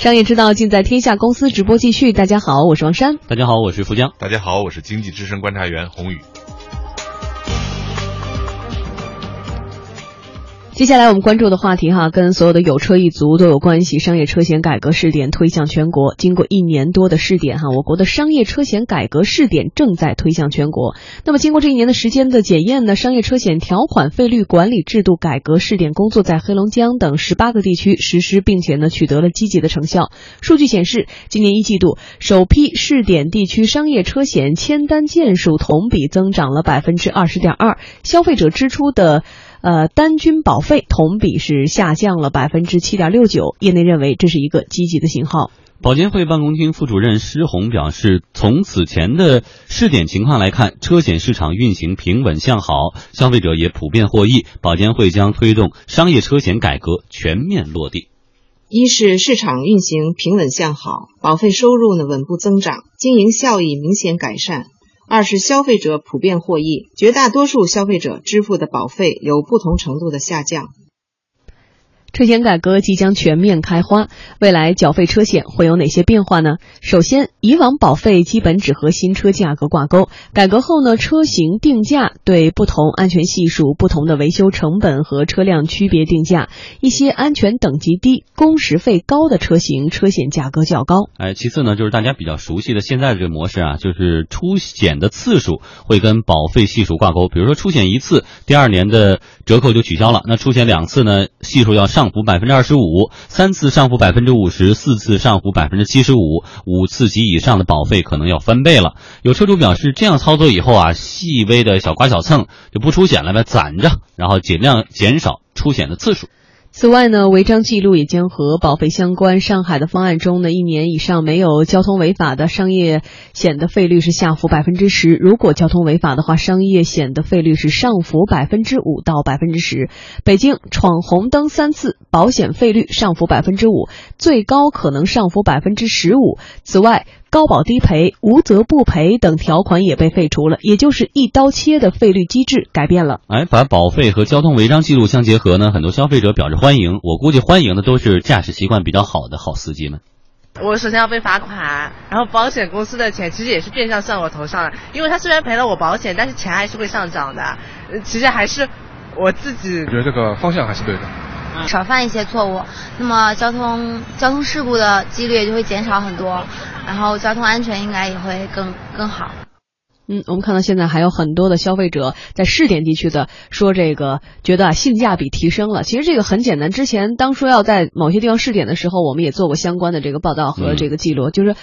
商业之道尽在天下公司直播继续。大家好，我是王珊。大家好，我是富江。大家好，我是经济之声观察员洪宇。接下来我们关注的话题哈，跟所有的有车一族都有关系。商业车险改革试点推向全国，经过一年多的试点哈，我国的商业车险改革试点正在推向全国。那么经过这一年的时间的检验呢，商业车险条款费率管理制度改革试点工作在黑龙江等十八个地区实施，并且呢取得了积极的成效。数据显示，今年一季度首批试点地区商业车险签单件数同比增长了百分之二十点二，消费者支出的。呃，单均保费同比是下降了百分之七点六九，业内认为这是一个积极的信号。保监会办公厅副主任施红表示，从此前的试点情况来看，车险市场运行平稳向好，消费者也普遍获益。保监会将推动商业车险改革全面落地。一是市场运行平稳向好，保费收入呢稳步增长，经营效益明显改善。二是消费者普遍获益，绝大多数消费者支付的保费有不同程度的下降。车险改革即将全面开花，未来缴费车险会有哪些变化呢？首先，以往保费基本只和新车价格挂钩，改革后呢，车型定价对不同安全系数、不同的维修成本和车辆区别定价。一些安全等级低、工时费高的车型，车险价格较高。哎，其次呢，就是大家比较熟悉的现在的这个模式啊，就是出险的次数会跟保费系数挂钩。比如说出险一次，第二年的折扣就取消了；那出险两次呢，系数要上。上浮百分之二十五，三次上浮百分之五十，四次上浮百分之七十五，五次及以上的保费可能要翻倍了。有车主表示，这样操作以后啊，细微的小刮小蹭就不出险了呗，攒着，然后尽量减少出险的次数。此外呢，违章记录也将和保费相关。上海的方案中呢，一年以上没有交通违法的商业险的费率是下浮百分之十；如果交通违法的话，商业险的费率是上浮百分之五到百分之十。北京闯红灯三次，保险费率上浮百分之五，最高可能上浮百分之十五。此外，高保低赔、无责不赔等条款也被废除了，也就是一刀切的费率机制改变了。哎，把保费和交通违章记录相结合呢，很多消费者表示欢迎。我估计欢迎的都是驾驶习惯比较好的好司机们。我首先要被罚款，然后保险公司的钱其实也是变相算我头上了，因为他虽然赔了我保险，但是钱还是会上涨的。其实还是我自己觉得这个方向还是对的。少犯一些错误，那么交通交通事故的几率也就会减少很多，然后交通安全应该也会更更好。嗯，我们看到现在还有很多的消费者在试点地区的说这个觉得啊性价比提升了。其实这个很简单，之前当说要在某些地方试点的时候，我们也做过相关的这个报道和这个记录，就是。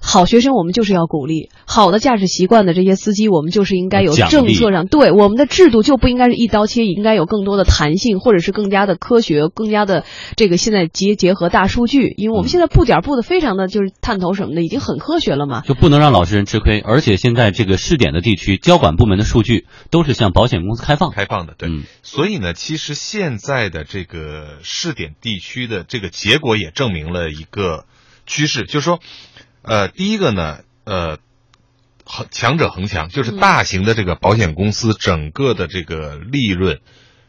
好学生，我们就是要鼓励好的驾驶习惯的这些司机，我们就是应该有政策上对我们的制度就不应该是一刀切，应该有更多的弹性，或者是更加的科学，更加的这个现在结结合大数据，因为我们现在布点布的非常的就是探头什么的，已经很科学了嘛，就不能让老实人吃亏。而且现在这个试点的地区交管部门的数据都是向保险公司开放开放的，对。所以呢，其实现在的这个试点地区的这个结果也证明了一个趋势，就是说。呃，第一个呢，呃，恒强者恒强，就是大型的这个保险公司整个的这个利润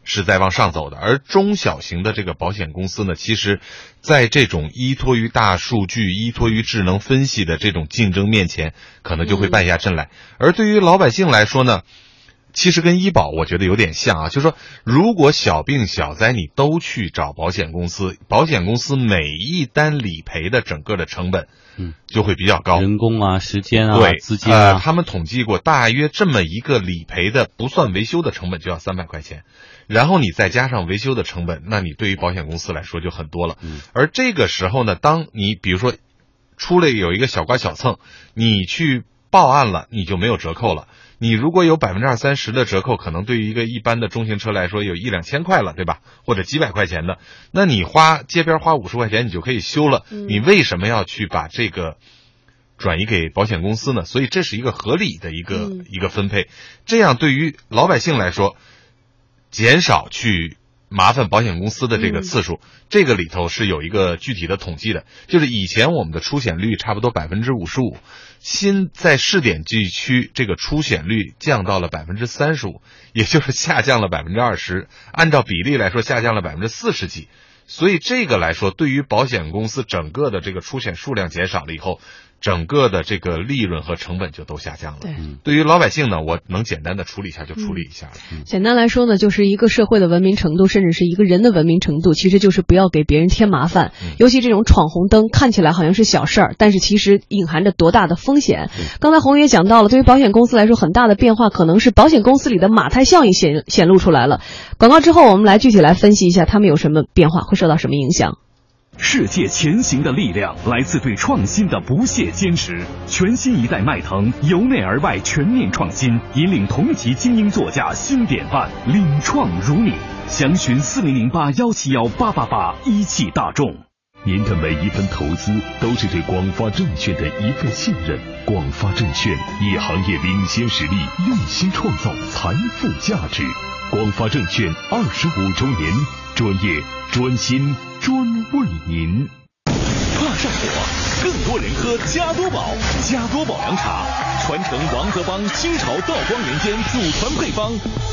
是在往上走的，而中小型的这个保险公司呢，其实，在这种依托于大数据、依托于智能分析的这种竞争面前，可能就会败下阵来。而对于老百姓来说呢，其实跟医保我觉得有点像啊，就是说，如果小病小灾你都去找保险公司，保险公司每一单理赔的整个的成本。嗯，就会比较高，人工啊，时间啊，对，资金啊，他们统计过，大约这么一个理赔的不算维修的成本就要三百块钱，然后你再加上维修的成本，那你对于保险公司来说就很多了。嗯，而这个时候呢，当你比如说出了有一个小刮小蹭，你去报案了，你就没有折扣了。你如果有百分之二三十的折扣，可能对于一个一般的中型车来说，有一两千块了，对吧？或者几百块钱的，那你花街边花五十块钱，你就可以修了。你为什么要去把这个转移给保险公司呢？所以这是一个合理的一个一个分配，这样对于老百姓来说，减少去。麻烦保险公司的这个次数，这个里头是有一个具体的统计的，就是以前我们的出险率差不多百分之五十五，新在试点地区这个出险率降到了百分之三十五，也就是下降了百分之二十，按照比例来说下降了百分之四十几，所以这个来说，对于保险公司整个的这个出险数量减少了以后，整个的这个利润和成本就都下降了。对，对于老百姓呢，我能简单的处理一下就处理一下了。简单来说呢，就是一个社会的文明程度，甚至是一个人的文明程度，其实就是不要给别人添麻烦。尤其这种闯红灯，看起来好像是小事儿，但是其实隐含着多大的风险。刚才红也讲到了，对于保险公司来说，很大的变化可能是保险公司里的马太效应显显露出来了。广告之后，我们来具体来分析一下他们有什么变化，会受到什么影响。世界前行的力量来自对创新的不懈坚持。全新一代迈腾由内而外全面创新，引领同级精英座驾新典范，领创如你。详询四零零八幺七幺八八八，一汽大众。您的每一分投资都是对广发证券的一份信任。广发证券以行业领先实力，用心创造财富价值。广发证券二十五周年，专业、专心、专为您。怕上火，更多人喝加多宝。加多宝凉茶，传承王泽邦清朝道光年间祖传配方，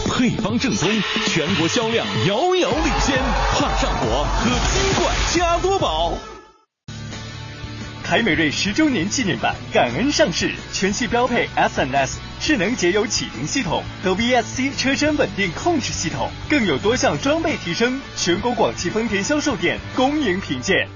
配方正宗，全国销量遥遥领先。怕上火，喝金罐加多宝。凯美瑞十周年纪念版感恩上市，全系标配 SNS 智能节油启停系统和 VSC 车身稳定控制系统，更有多项装备提升。全国广汽丰田销售店恭迎品鉴。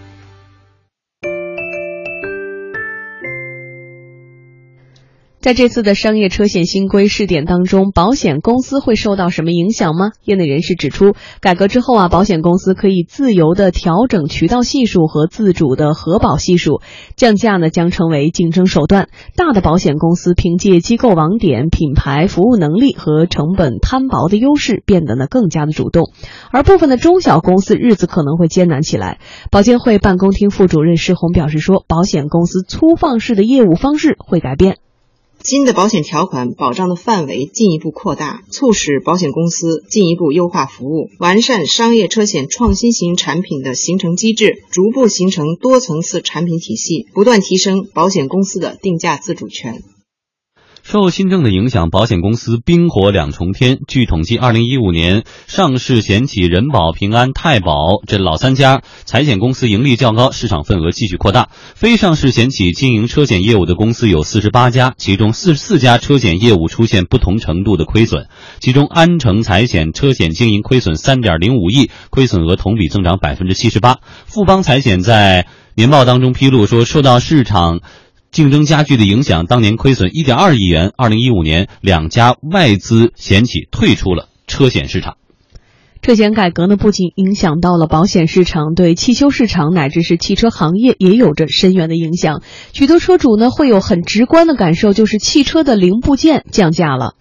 在这次的商业车险新规试点当中，保险公司会受到什么影响吗？业内人士指出，改革之后啊，保险公司可以自由的调整渠道系数和自主的核保系数，降价呢将成为竞争手段。大的保险公司凭借机构网点、品牌服务能力和成本摊薄的优势，变得呢更加的主动。而部分的中小公司日子可能会艰难起来。保监会办公厅副主任施红表示说，保险公司粗放式的业务方式会改变。新的保险条款保障的范围进一步扩大，促使保险公司进一步优化服务，完善商业车险创新型产品的形成机制，逐步形成多层次产品体系，不断提升保险公司的定价自主权。受新政的影响，保险公司冰火两重天。据统计，二零一五年上市险企人保、平安、太保这老三家财险公司盈利较高，市场份额继续扩大。非上市险企经营车险业务的公司有四十八家，其中四十四家车险业务出现不同程度的亏损。其中，安诚财险车险经营亏损三点零五亿，亏损额同比增长百分之七十八。富邦财险在年报当中披露说，受到市场。竞争加剧的影响，当年亏损一点二亿元。二零一五年，两家外资险企退出了车险市场。车险改革呢，不仅影响到了保险市场，对汽修市场乃至是汽车行业也有着深远的影响。许多车主呢，会有很直观的感受，就是汽车的零部件降价了。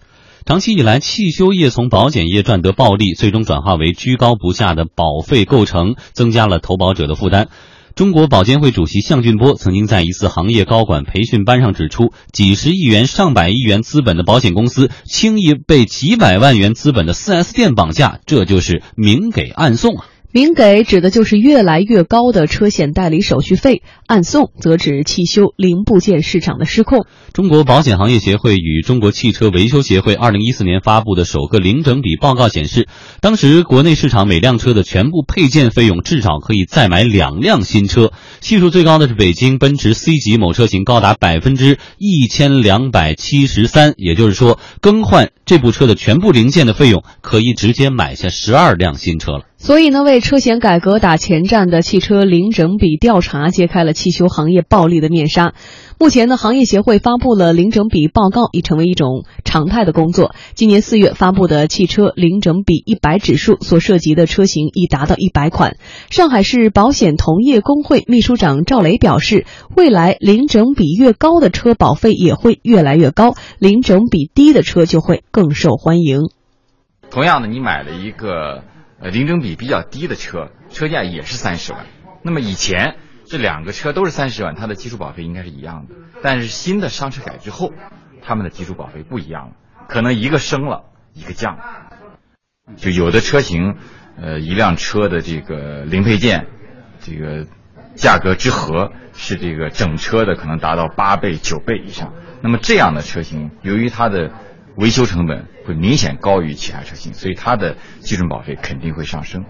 长期以来，汽修业从保险业赚得暴利，最终转化为居高不下的保费构成，增加了投保者的负担。中国保监会主席项俊波曾经在一次行业高管培训班上指出，几十亿元、上百亿元资本的保险公司，轻易被几百万元资本的 4S 店绑架，这就是明给暗送啊！明给指的就是越来越高的车险代理手续费，暗送则指汽修零部件市场的失控。中国保险行业协会与中国汽车维修协会二零一四年发布的首个零整比报告显示，当时国内市场每辆车的全部配件费用至少可以再买两辆新车，系数最高的是北京奔驰 C 级某车型，高达百分之一千两百七十三，也就是说，更换这部车的全部零件的费用可以直接买下十二辆新车了。所以呢，为车险改革打前站的汽车零整比调查揭开了汽修行业暴利的面纱。目前呢，行业协会发布了零整比报告，已成为一种常态的工作。今年四月发布的汽车零整比一百指数所涉及的车型已达到一百款。上海市保险同业工会秘书长赵雷表示，未来零整比越高的车保费也会越来越高，零整比低的车就会更受欢迎。同样的，你买了一个。呃，零整比比较低的车，车价也是三十万。那么以前这两个车都是三十万，它的基础保费应该是一样的。但是新的商车改之后，他们的基础保费不一样了，可能一个升了，一个降。就有的车型，呃，一辆车的这个零配件，这个价格之和是这个整车的可能达到八倍、九倍以上。那么这样的车型，由于它的维修成本会明显高于其他车型，所以它的基准保费肯定会上升。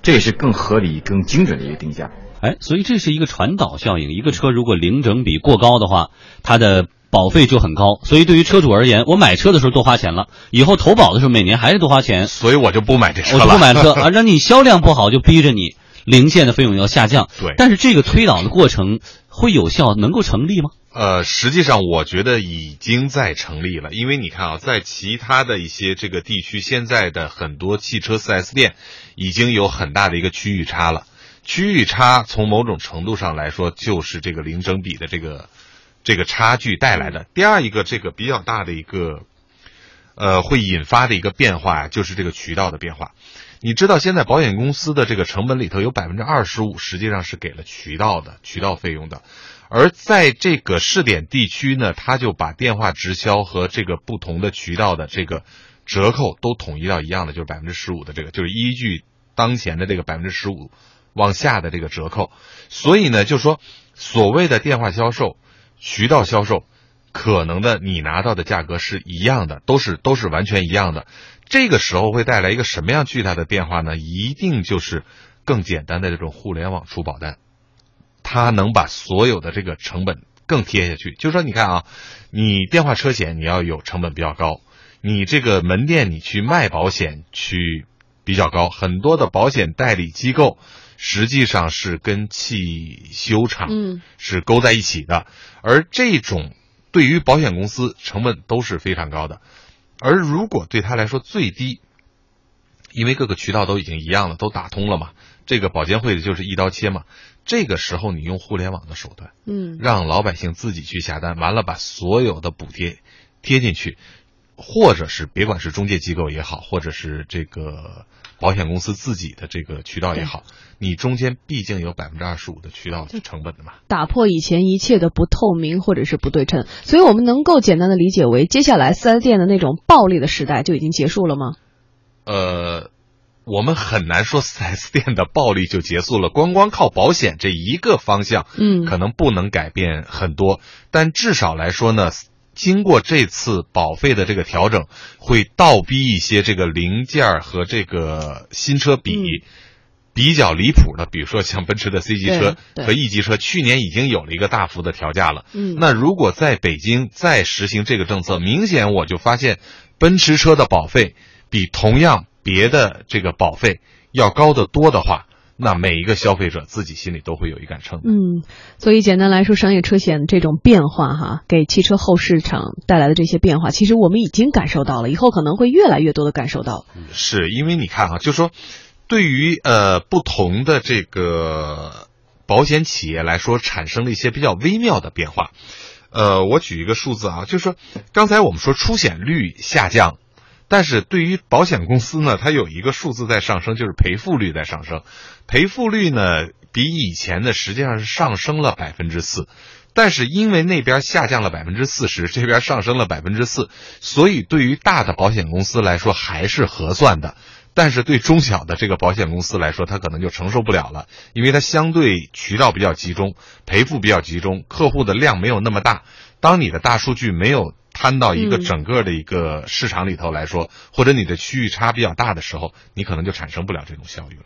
这也是更合理、更精准的一个定价。哎，所以这是一个传导效应。一个车如果零整比过高的话，它的保费就很高。所以对于车主而言，我买车的时候多花钱了，以后投保的时候每年还是多花钱，所以我就不买这车了。我就不买车啊，让你销量不好，就逼着你零件的费用要下降。对，但是这个推导的过程会有效，能够成立吗？呃，实际上我觉得已经在成立了，因为你看啊，在其他的一些这个地区，现在的很多汽车 4S 店已经有很大的一个区域差了。区域差从某种程度上来说，就是这个零整比的这个这个差距带来的。第二一个，这个比较大的一个呃会引发的一个变化呀，就是这个渠道的变化。你知道，现在保险公司的这个成本里头有百分之二十五，实际上是给了渠道的渠道费用的。而在这个试点地区呢，他就把电话直销和这个不同的渠道的这个折扣都统一到一样的，就是百分之十五的这个，就是依据当前的这个百分之十五往下的这个折扣。所以呢，就说所谓的电话销售、渠道销售，可能的你拿到的价格是一样的，都是都是完全一样的。这个时候会带来一个什么样巨大的变化呢？一定就是更简单的这种互联网出保单。它能把所有的这个成本更贴下去，就说你看啊，你电话车险你要有成本比较高，你这个门店你去卖保险去比较高，很多的保险代理机构实际上是跟汽修厂是勾在一起的，而这种对于保险公司成本都是非常高的，而如果对他来说最低，因为各个渠道都已经一样了，都打通了嘛，这个保监会就是一刀切嘛。这个时候，你用互联网的手段，嗯，让老百姓自己去下单，完了把所有的补贴贴进去，或者是别管是中介机构也好，或者是这个保险公司自己的这个渠道也好，你中间毕竟有百分之二十五的渠道成本的嘛。打破以前一切的不透明或者是不对称，所以我们能够简单的理解为，接下来四 S 店的那种暴利的时代就已经结束了吗？呃。我们很难说四 S 店的暴利就结束了，光光靠保险这一个方向，嗯，可能不能改变很多。但至少来说呢，经过这次保费的这个调整，会倒逼一些这个零件和这个新车比比较离谱的，比如说像奔驰的 C 级车和 E 级车，去年已经有了一个大幅的调价了。嗯，那如果在北京再实行这个政策，明显我就发现奔驰车的保费比同样。别的这个保费要高得多的话，那每一个消费者自己心里都会有一杆秤。嗯，所以简单来说，商业车险这种变化哈，给汽车后市场带来的这些变化，其实我们已经感受到了，以后可能会越来越多的感受到。是因为你看哈，就说对于呃不同的这个保险企业来说，产生了一些比较微妙的变化。呃，我举一个数字啊，就是说刚才我们说出险率下降。但是对于保险公司呢，它有一个数字在上升，就是赔付率在上升。赔付率呢，比以前的实际上是上升了百分之四，但是因为那边下降了百分之四十，这边上升了百分之四，所以对于大的保险公司来说还是合算的。但是对中小的这个保险公司来说，它可能就承受不了了，因为它相对渠道比较集中，赔付比较集中，客户的量没有那么大。当你的大数据没有。摊到一个整个的一个市场里头来说，或者你的区域差比较大的时候，你可能就产生不了这种效率了。